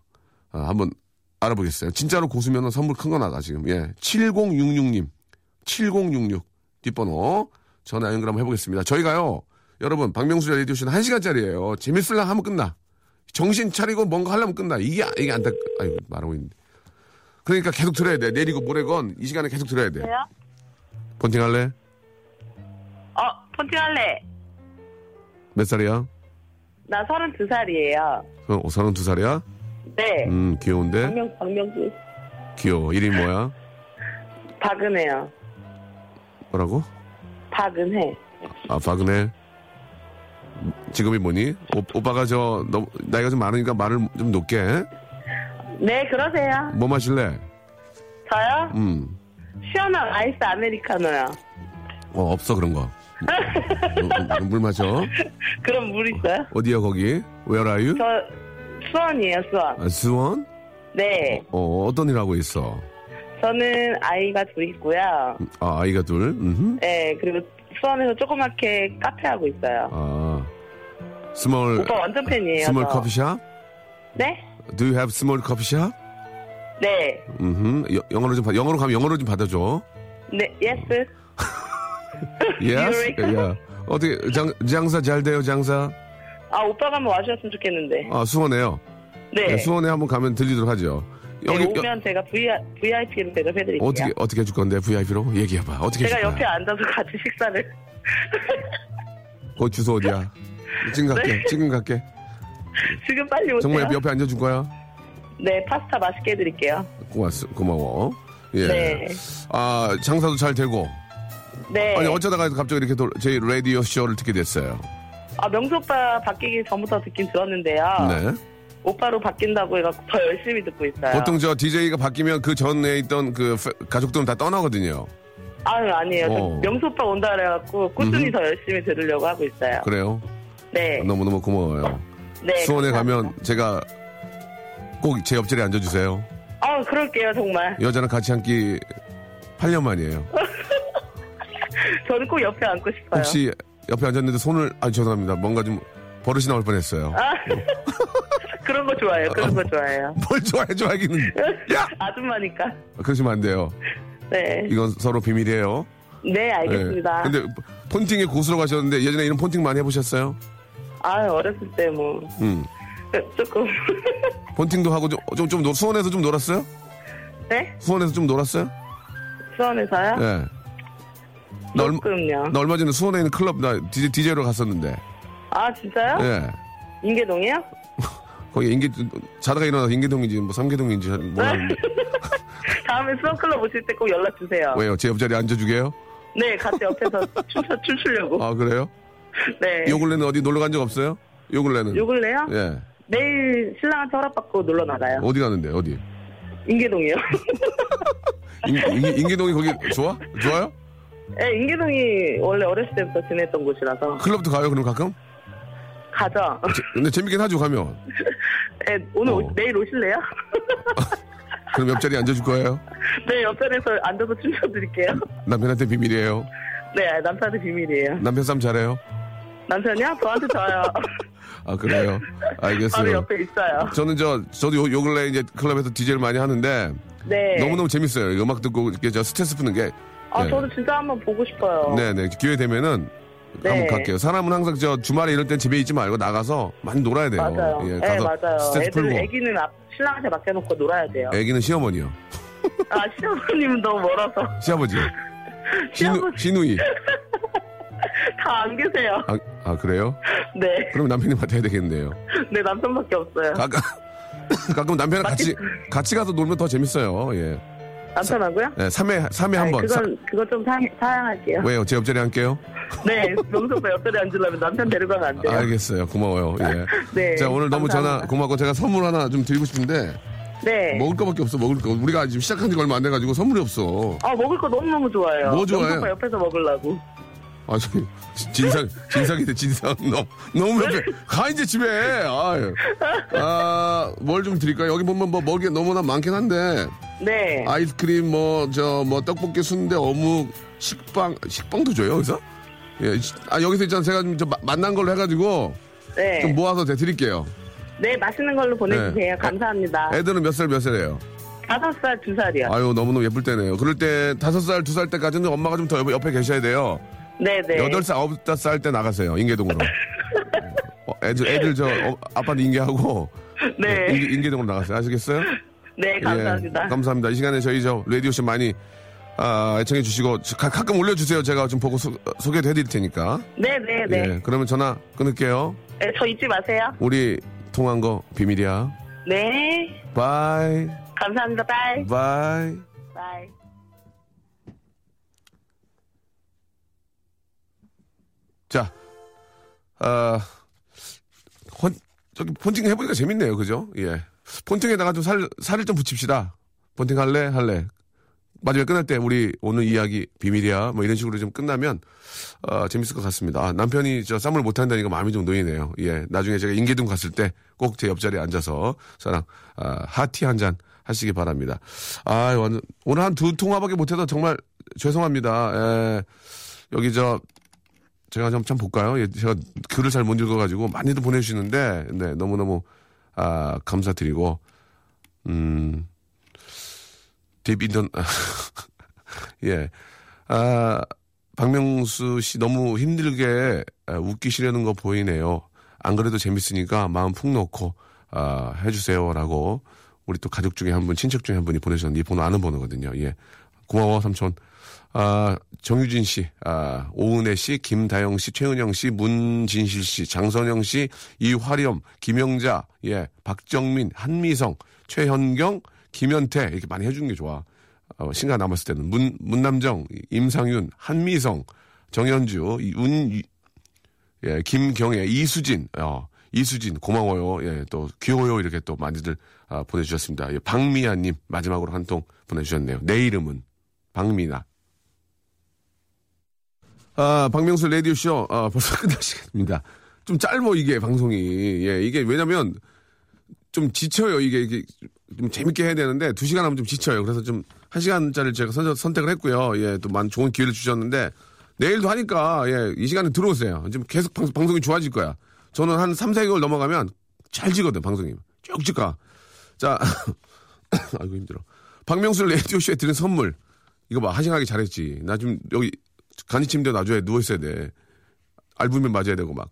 [SPEAKER 1] 아, 한번 알아보겠어요. 진짜로 고수면 선물 큰 거 나가, 지금. 예. 7066님. 7066. 뒷번호. 전화 연결 한번 해보겠습니다. 저희가요, 여러분, 박명수 라디오 쇼는 1시간짜리예요 재밌으려면 하면 끝나. 정신 차리고 뭔가 하려면 끝나. 이게, 이게 안 돼. 아이고, 말하고 있는데. 그러니까 계속 들어야 돼. 내리고 모래건 이 시간에 계속 들어야 돼.
[SPEAKER 4] 여보세요?
[SPEAKER 1] 폰팅 할래?
[SPEAKER 4] 어, 폰팅 할래.
[SPEAKER 1] 몇 살이야?
[SPEAKER 4] 나 32살이에요.
[SPEAKER 1] 어, 32살이야?
[SPEAKER 4] 네.
[SPEAKER 1] 음, 귀여운데?
[SPEAKER 4] 박명, 박명수.
[SPEAKER 1] 귀여워. 이름이 뭐야?
[SPEAKER 4] 박은혜요.
[SPEAKER 1] 뭐라고?
[SPEAKER 4] 박은혜.
[SPEAKER 1] 아, 박은혜. 직업이 뭐니? 오, 빠가저 너, 나이가 좀 많으니까 말을 좀 높게. 해?
[SPEAKER 4] 네, 그러세요.
[SPEAKER 1] 뭐 마실래?
[SPEAKER 4] 저요?
[SPEAKER 1] 음.
[SPEAKER 4] 시원한 아이스 아메리카노요.
[SPEAKER 1] 어, 없어 그런 거. 음, 음, 물 마셔.
[SPEAKER 4] 그럼 물 있어요?
[SPEAKER 1] 어디야 거기? Where are you?
[SPEAKER 4] 저 수원이에요, 수원.
[SPEAKER 1] 아, 수원?
[SPEAKER 4] 네.
[SPEAKER 1] 어, 어떤 일 하고 있어?
[SPEAKER 4] 저는 아이가 둘 있고요.
[SPEAKER 1] 아, 아이가 둘. 음.
[SPEAKER 4] 네, 그리고 수원에서 조그맣게 카페 하고 있어요.
[SPEAKER 1] 아. 명수
[SPEAKER 4] 오빠 완전 팬이에요.
[SPEAKER 1] Small
[SPEAKER 4] 저.
[SPEAKER 1] 커피숍?
[SPEAKER 4] 네?
[SPEAKER 1] Do you have small coffee shop?
[SPEAKER 4] 네.
[SPEAKER 1] 음. 영어로 좀 받- 영어로 가면 영어로 좀 받아 줘.
[SPEAKER 4] 네, yes.
[SPEAKER 1] Yes. 야. 어떻게 장, 장사 잘 돼요, 장사?
[SPEAKER 4] 아, 오빠가 한번 와주셨으면 좋겠는데.
[SPEAKER 1] 아, 수원에요.
[SPEAKER 4] 네.
[SPEAKER 1] 네, 수원에 한번 가면 들리도록 하죠. 여기
[SPEAKER 4] 네,
[SPEAKER 1] 여-
[SPEAKER 4] 오면 제가 VI, VIP로 대접해드릴게요.
[SPEAKER 1] 어떻게 어떻게 해줄 건데 VIP로 얘기해봐. 어떻게
[SPEAKER 4] 제가 옆에? 앉아서 같이 식사를.
[SPEAKER 1] 그 주소 어디야? 지금 갈게.
[SPEAKER 4] 네.
[SPEAKER 1] 지금 갈게.
[SPEAKER 4] 지금 빨리 오세요.
[SPEAKER 1] 정말 옆에 앉아줄 거야?
[SPEAKER 4] 네, 파스타 맛있게 해드릴게요.
[SPEAKER 1] 고맙어. 고마워. 예.
[SPEAKER 4] 네.
[SPEAKER 1] 아 장사도 잘 되고.
[SPEAKER 4] 네.
[SPEAKER 1] 아니 어쩌다가 갑자기 이렇게 도- 저희 라디오 쇼를 듣게 됐어요.
[SPEAKER 4] 아, 명수 오빠 바뀌기 전부터 듣긴 들었는데요.
[SPEAKER 1] 네.
[SPEAKER 4] 오빠로 바뀐다고 해서 더 열심히 듣고 있어요.
[SPEAKER 1] 보통 저 DJ가 바뀌면 그 전에 있던 그 페- 가족들은 다 떠나거든요.
[SPEAKER 4] 아유, 아니에요. 저
[SPEAKER 1] 어.
[SPEAKER 4] 명수 오빠 온다 그래갖고 꾸준히
[SPEAKER 1] 음흠.
[SPEAKER 4] 더 열심히 들으려고 하고 있어요.
[SPEAKER 1] 그래요?
[SPEAKER 4] 네.
[SPEAKER 1] 너무너무 고마워요.
[SPEAKER 4] 네.
[SPEAKER 1] 수원에
[SPEAKER 4] 감사합니다.
[SPEAKER 1] 가면 제가 꼭 제 옆자리에 앉아주세요.
[SPEAKER 4] 아, 그럴게요, 정말.
[SPEAKER 1] 여자랑 같이 앉기 8년 만이에요.
[SPEAKER 4] 저는 꼭 옆에 앉고 싶어요.
[SPEAKER 1] 혹시 옆에 앉았는데 손을, 아, 죄송합니다. 뭔가 좀 버릇이 나올 뻔 했어요.
[SPEAKER 4] 아, 그런 거 좋아해요. 그런 거 좋아해요.
[SPEAKER 1] 뭘 좋아해, 좋아하기는. 야!
[SPEAKER 4] 아줌마니까.
[SPEAKER 1] 그러시면 안 돼요.
[SPEAKER 4] 네.
[SPEAKER 1] 이건 서로 비밀이에요.
[SPEAKER 4] 네, 알겠습니다.
[SPEAKER 1] 예. 근데 폰팅에 고수로 가셨는데 예전에 이런 폰팅 많이 해보셨어요?
[SPEAKER 4] 아, 어렸을 때 뭐,
[SPEAKER 1] 음.
[SPEAKER 4] 조금.
[SPEAKER 1] 폰팅도 하고 좀, 좀, 수원에서 좀 놀았어요?
[SPEAKER 4] 네?
[SPEAKER 1] 수원에서 좀 놀았어요?
[SPEAKER 4] 수원에서요?
[SPEAKER 1] 예. 나 얼마,
[SPEAKER 4] 조금요.
[SPEAKER 1] 나 얼마 전에 수원에 있는 클럽, 나 DJ, DJ로 갔었는데.
[SPEAKER 4] 아, 진짜요?
[SPEAKER 1] 예.
[SPEAKER 4] 인계동이요?
[SPEAKER 1] 거기 인계, 자다가 일어나서 인계동인지 뭐 삼계동인지 모르겠는데.
[SPEAKER 4] 다음에 수원클럽 오실 때 꼭 연락 주세요.
[SPEAKER 1] 왜요? 제 옆자리에 앉아주게요?
[SPEAKER 4] 네, 같이 옆에서 춤춰, 춤추려고.
[SPEAKER 1] 아, 그래요?
[SPEAKER 4] 네.
[SPEAKER 1] 요 근래는 어디 놀러 간 적 없어요? 요 근래는?
[SPEAKER 4] 요 근래요?
[SPEAKER 1] 예.
[SPEAKER 4] 내일 신랑한테 허락받고 놀러 나가요.
[SPEAKER 1] 어디 가는데, 어디?
[SPEAKER 4] 인계동이요.
[SPEAKER 1] 인, 인, 인계동이 거기 좋아? 좋아요?
[SPEAKER 4] 네, 인계동이 원래 어렸을 때부터 지냈던 곳이라서.
[SPEAKER 1] 클럽도 가요, 그럼 가끔?
[SPEAKER 4] 가죠.
[SPEAKER 1] 제- 근데 재밌긴 하죠, 가면.
[SPEAKER 4] 네, 오늘 오-
[SPEAKER 1] 어.
[SPEAKER 4] 내일 오실래요?
[SPEAKER 1] 그럼 옆자리에 앉아줄 거예요?
[SPEAKER 4] 네, 옆자리에서 앉아서 춤춰드릴게요.
[SPEAKER 1] 남편한테 비밀이에요.
[SPEAKER 4] 네, 남편한테 비밀이에요.
[SPEAKER 1] 남편 싸움 잘해요?
[SPEAKER 4] 남편이요? 저한테 저요.
[SPEAKER 1] 아, 그래요?
[SPEAKER 4] 바로
[SPEAKER 1] 알겠어요.
[SPEAKER 4] 옆에 있어요.
[SPEAKER 1] 저는 저, 저도 요, 요 근래 이제 클럽에서 DJ를 많이 하는데
[SPEAKER 4] 네.
[SPEAKER 1] 너무너무 재밌어요. 이 음악 듣고 이렇게 저 스트레스 푸는 게.
[SPEAKER 4] 아,
[SPEAKER 1] 네.
[SPEAKER 4] 저도 진짜 한번 보고 싶어요.
[SPEAKER 1] 네네. 기회 되면은
[SPEAKER 4] 네.
[SPEAKER 1] 한번 갈게요. 사람은 항상 저 주말에 이럴 땐 집에 있지 말고 나가서 많이 놀아야 돼요.
[SPEAKER 4] 맞아요.
[SPEAKER 1] 예,
[SPEAKER 4] 네, 맞아요.
[SPEAKER 1] 스트레스
[SPEAKER 4] 애들,
[SPEAKER 1] 풀고.
[SPEAKER 4] 애기는 앞, 신랑한테 맡겨놓고 놀아야 돼요.
[SPEAKER 1] 애기는 시어머니요.
[SPEAKER 4] 아, 시어머님은 너무 멀어서.
[SPEAKER 1] 시아버지. 시누. 시누이.
[SPEAKER 4] 다 안 계세요.
[SPEAKER 1] 아, 아, 그래요?
[SPEAKER 4] 네.
[SPEAKER 1] 그럼 남편이 맡아야 되겠네요.
[SPEAKER 4] 네, 남편밖에 없어요.
[SPEAKER 1] 가끔, 가끔 남편이랑 같이, 같이 가서 놀면 더 재밌어요. 예.
[SPEAKER 4] 남편하고요?
[SPEAKER 1] 네, 3회, 3회 한
[SPEAKER 4] 아니,
[SPEAKER 1] 번.
[SPEAKER 4] 그건, 그건 좀 사, 사양할게요.
[SPEAKER 1] 왜요? 제 옆자리에 앉게요?
[SPEAKER 4] 네, 명소가 옆자리에 앉으려면 남편 데리고 가면 안 돼요.
[SPEAKER 1] 알겠어요. 고마워요. 예.
[SPEAKER 4] 네.
[SPEAKER 1] 자, 오늘 너무 전화
[SPEAKER 4] 감사합니다.
[SPEAKER 1] 고맙고 제가 선물 하나 좀 드리고 싶은데
[SPEAKER 4] 네.
[SPEAKER 1] 먹을 거밖에 없어. 먹을 거. 우리가 지금 시작한 지가 얼마 안 돼가지고 선물이 없어.
[SPEAKER 4] 아, 먹을 거 너무너무 좋아해요.
[SPEAKER 1] 뭐 좋아해?
[SPEAKER 4] 명소가 옆에서 먹으려고.
[SPEAKER 1] 아, 저, 진상, 진상이네, 진상. 너무, 너무 옆에. 가, 이제 집에. 아유. 아, 뭘 좀 드릴까요? 여기 보면 뭐게 너무나 많긴 한데.
[SPEAKER 4] 네.
[SPEAKER 1] 아이스크림, 뭐, 저, 뭐, 떡볶이, 순대, 어묵, 식빵, 식빵도 줘요, 여기서? 예. 시- 아, 여기서 있잖아. 제가 좀 저 만난 걸로 해가지고
[SPEAKER 4] 네.
[SPEAKER 1] 좀 모아서 드릴게요.
[SPEAKER 4] 네, 맛있는 걸로 보내주세요.
[SPEAKER 1] 네.
[SPEAKER 4] 감사합니다.
[SPEAKER 1] 애들은 몇 살, 몇 살이에요?
[SPEAKER 4] 다섯 살, 두 살이요.
[SPEAKER 1] 아유, 너무너무 예쁠 때네요. 그럴 때 다섯 살, 두 살 때까지는 엄마가 좀 더 옆에 계셔야 돼요.
[SPEAKER 4] 네네.
[SPEAKER 1] 여덟 살, 아홉 살 때 나가세요. 인계동으로. 어, 애들, 애들 저, 어, 아빠는 인계하고.
[SPEAKER 4] 네.
[SPEAKER 1] 인계, 인계동으로 나가세요. 아시겠어요?
[SPEAKER 4] 네, 감사합니다.
[SPEAKER 1] 예, 감사합니다. 이 시간에 저희 저, 라디오쇼 많이, 아, 애청해 주시고, 가, 끔 올려주세요. 제가 좀 보고 소, 소개도 해드릴 테니까.
[SPEAKER 4] 네네네.
[SPEAKER 1] 예, 그러면 전화 끊을게요.
[SPEAKER 4] 네, 저 잊지 마세요.
[SPEAKER 1] 우리 통화한 거 비밀이야.
[SPEAKER 4] 네.
[SPEAKER 1] Bye,
[SPEAKER 4] 감사합니다.
[SPEAKER 1] Bye.
[SPEAKER 4] Bye. Bye.
[SPEAKER 1] 자, 아, 혼, 저기 폰팅 해보니까 재밌네요. 그죠? 예. 폰팅에다가 좀 살, 살을 좀 붙입시다. 폰팅 할래? 할래? 마지막에 끝날 때 우리 오늘 이야기 비밀이야. 뭐 이런 식으로 좀 끝나면, 어, 재밌을 것 같습니다. 아, 남편이 저 쌈을 못 한다니까 마음이 좀 놓이네요. 예. 나중에 제가 인계동 갔을 때 꼭 제 옆자리에 앉아서 저랑, 아, 하티 한 잔 하시기 바랍니다. 아, 완전, 오늘 한 두 통화밖에 못해서 정말 죄송합니다. 예. 여기 저, 제가 좀, 참 볼까요? 예, 제가 글을 잘 못 읽어가지고 많이도 보내주시는데, 네, 너무너무, 아, 감사드리고, 음, 데이비던, 예. 아, 박명수 씨 너무 힘들게 아, 웃기시려는 거 보이네요. 안 그래도 재밌으니까 마음 푹 놓고, 아, 해주세요 라고, 우리 또 가족 중에 한 분, 친척 중에 한 분이 보내주셨는데, 이 번호 아는 번호거든요. 예. 고마워, 삼촌. 아, 정유진 씨, 아, 오은혜 씨, 김다영 씨, 최은영 씨, 문진실 씨, 장선영 씨, 이화렴, 김영자, 예, 박정민, 한미성, 최현경, 김현태, 이렇게 많이 해주는 게 좋아. 어, 신가 남았을 때는. 문, 문남정, 임상윤, 한미성, 정현주, 이- 운, 예, 김경애, 이수진, 어, 이수진, 고마워요. 예, 또, 귀여워요. 이렇게 또 많이들, 아, 보내주셨습니다. 예, 박미아님, 마지막으로 한 통 보내주셨네요. 내 이름은 박미나. 아, 박명수 라디오쇼, 아, 벌써 끝날 시간입니다. 좀 짧어, 이게, 방송이. 예, 이게, 왜냐면, 좀 지쳐요, 이게. 이게 좀 재밌게 해야 되는데 두 시간 하면 좀 지쳐요. 그래서 좀 한 시간짜리를 제가 선, 선택을 했고요. 예, 또 많은 좋은 기회를 주셨는데 내일도 하니까 예, 이 시간에 들어오세요. 지금 계속 방, 방송이 좋아질 거야. 저는 한 3, 4개월 넘어가면 잘 지거든, 방송이. 쭉쭉 가. 자, 아이고 힘들어. 박명수 라디오쇼에 드린 선물. 이거 봐, 하싱하게 잘했지. 나 지금 여기 간이 침대 놔줘야 누워 있어야 돼. 알부민 맞아야 되고 막.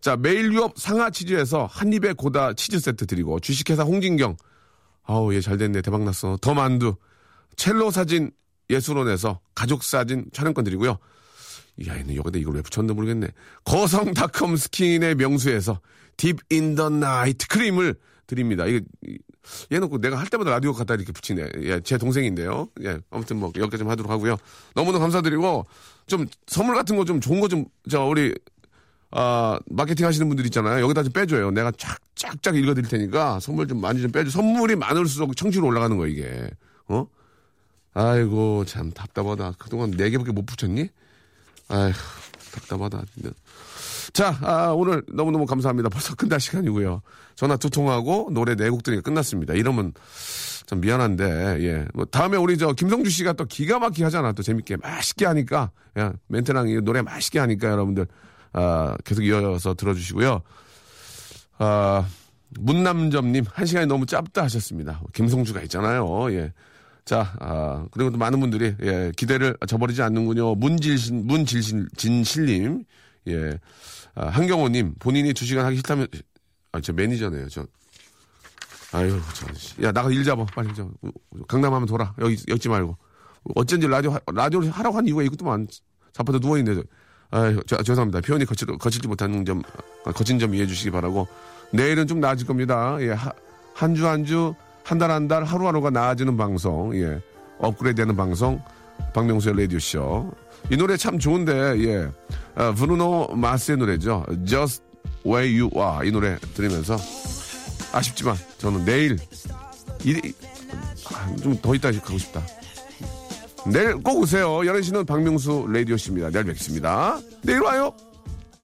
[SPEAKER 1] 자, 매일 유업 상하 치즈에서 한입에 고다 치즈 세트 드리고, 주식회사 홍진경. 아우, 얘 잘 됐네. 대박 났어. 더 만두. 첼로 사진 예술원에서 가족 사진 촬영권 드리고요. 야, 얘는 여기다 이걸 왜 붙였는지 모르겠네. 거성닷컴 스킨의 명수에서 deep in the night 크림을 드립니다. 이게 얘는 꼭 내가 할 때마다 라디오 갖다 이렇게 붙이네. 예, 제 동생인데요. 예, 아무튼 뭐 여기까지 좀 하도록 하고요. 너무나 감사드리고 좀 선물 같은 거 좀 좋은 거좀저 우리 아 마케팅 하시는 분들 있잖아요. 여기다 좀 빼줘요. 내가 쫙쫙쫙 읽어드릴 테니까 선물 좀 많이 좀 빼줘. 선물이 많을수록 청취율 올라가는 거 이게. 어? 아이고 참 답답하다. 그동안 네 개밖에 못 붙였니? 아휴 답답하다. 자, 아, 오늘 너무너무 감사합니다. 벌써 끝날 시간이고요. 전화 두 통하고 노래 네 곡 들이 끝났습니다. 이러면 참 미안한데, 예. 뭐 다음에 우리 저 김성주 씨가 또 기가 막히게 하잖아. 또 재밌게 맛있게 하니까. 야, 멘트랑 이 노래 맛있게 하니까 여러분들, 아, 계속 이어서 들어주시고요. 아, 문남점님, 한 시간이 너무 짧다 하셨습니다. 김성주가 있잖아요. 예. 자, 아, 그리고 또 많은 분들이, 예, 기대를 저버리지 않는군요. 문질신, 문질신, 진실님, 예. 아, 한경호님, 본인이 두 시간 하기 싫다면, 아, 저 매니저네요. 저, 아유, 저, 씨. 야, 나가 일 잡아. 빨리 좀. 강남 하면 돌아. 여기, 여기 말고. 어쩐지 라디오, 하- 라디오를 하라고 한 이유가 이것도만 자빠져 누워있네. 저. 아유, 저, 죄송합니다. 표현이 거칠, 거칠지 못한 점, 아, 거친 점 이해해 주시기 바라고. 내일은 좀 나아질 겁니다. 예, 한 주 한 주, 한 달 한 달, 하루하루가 나아지는 방송, 예, 업그레이드 되는 방송, 박명수의 라디오쇼. 이 노래 참 좋은데, 예, 아, 브루노 마스의 노래죠. Just Where You Are. 이 노래 들으면서 아쉽지만 저는 내일, 좀더 있다 가고 싶다. 내일 꼭 오세요. 11시는 박명수 라디오쇼입니다. 내일 뵙겠습니다. 내일 와요.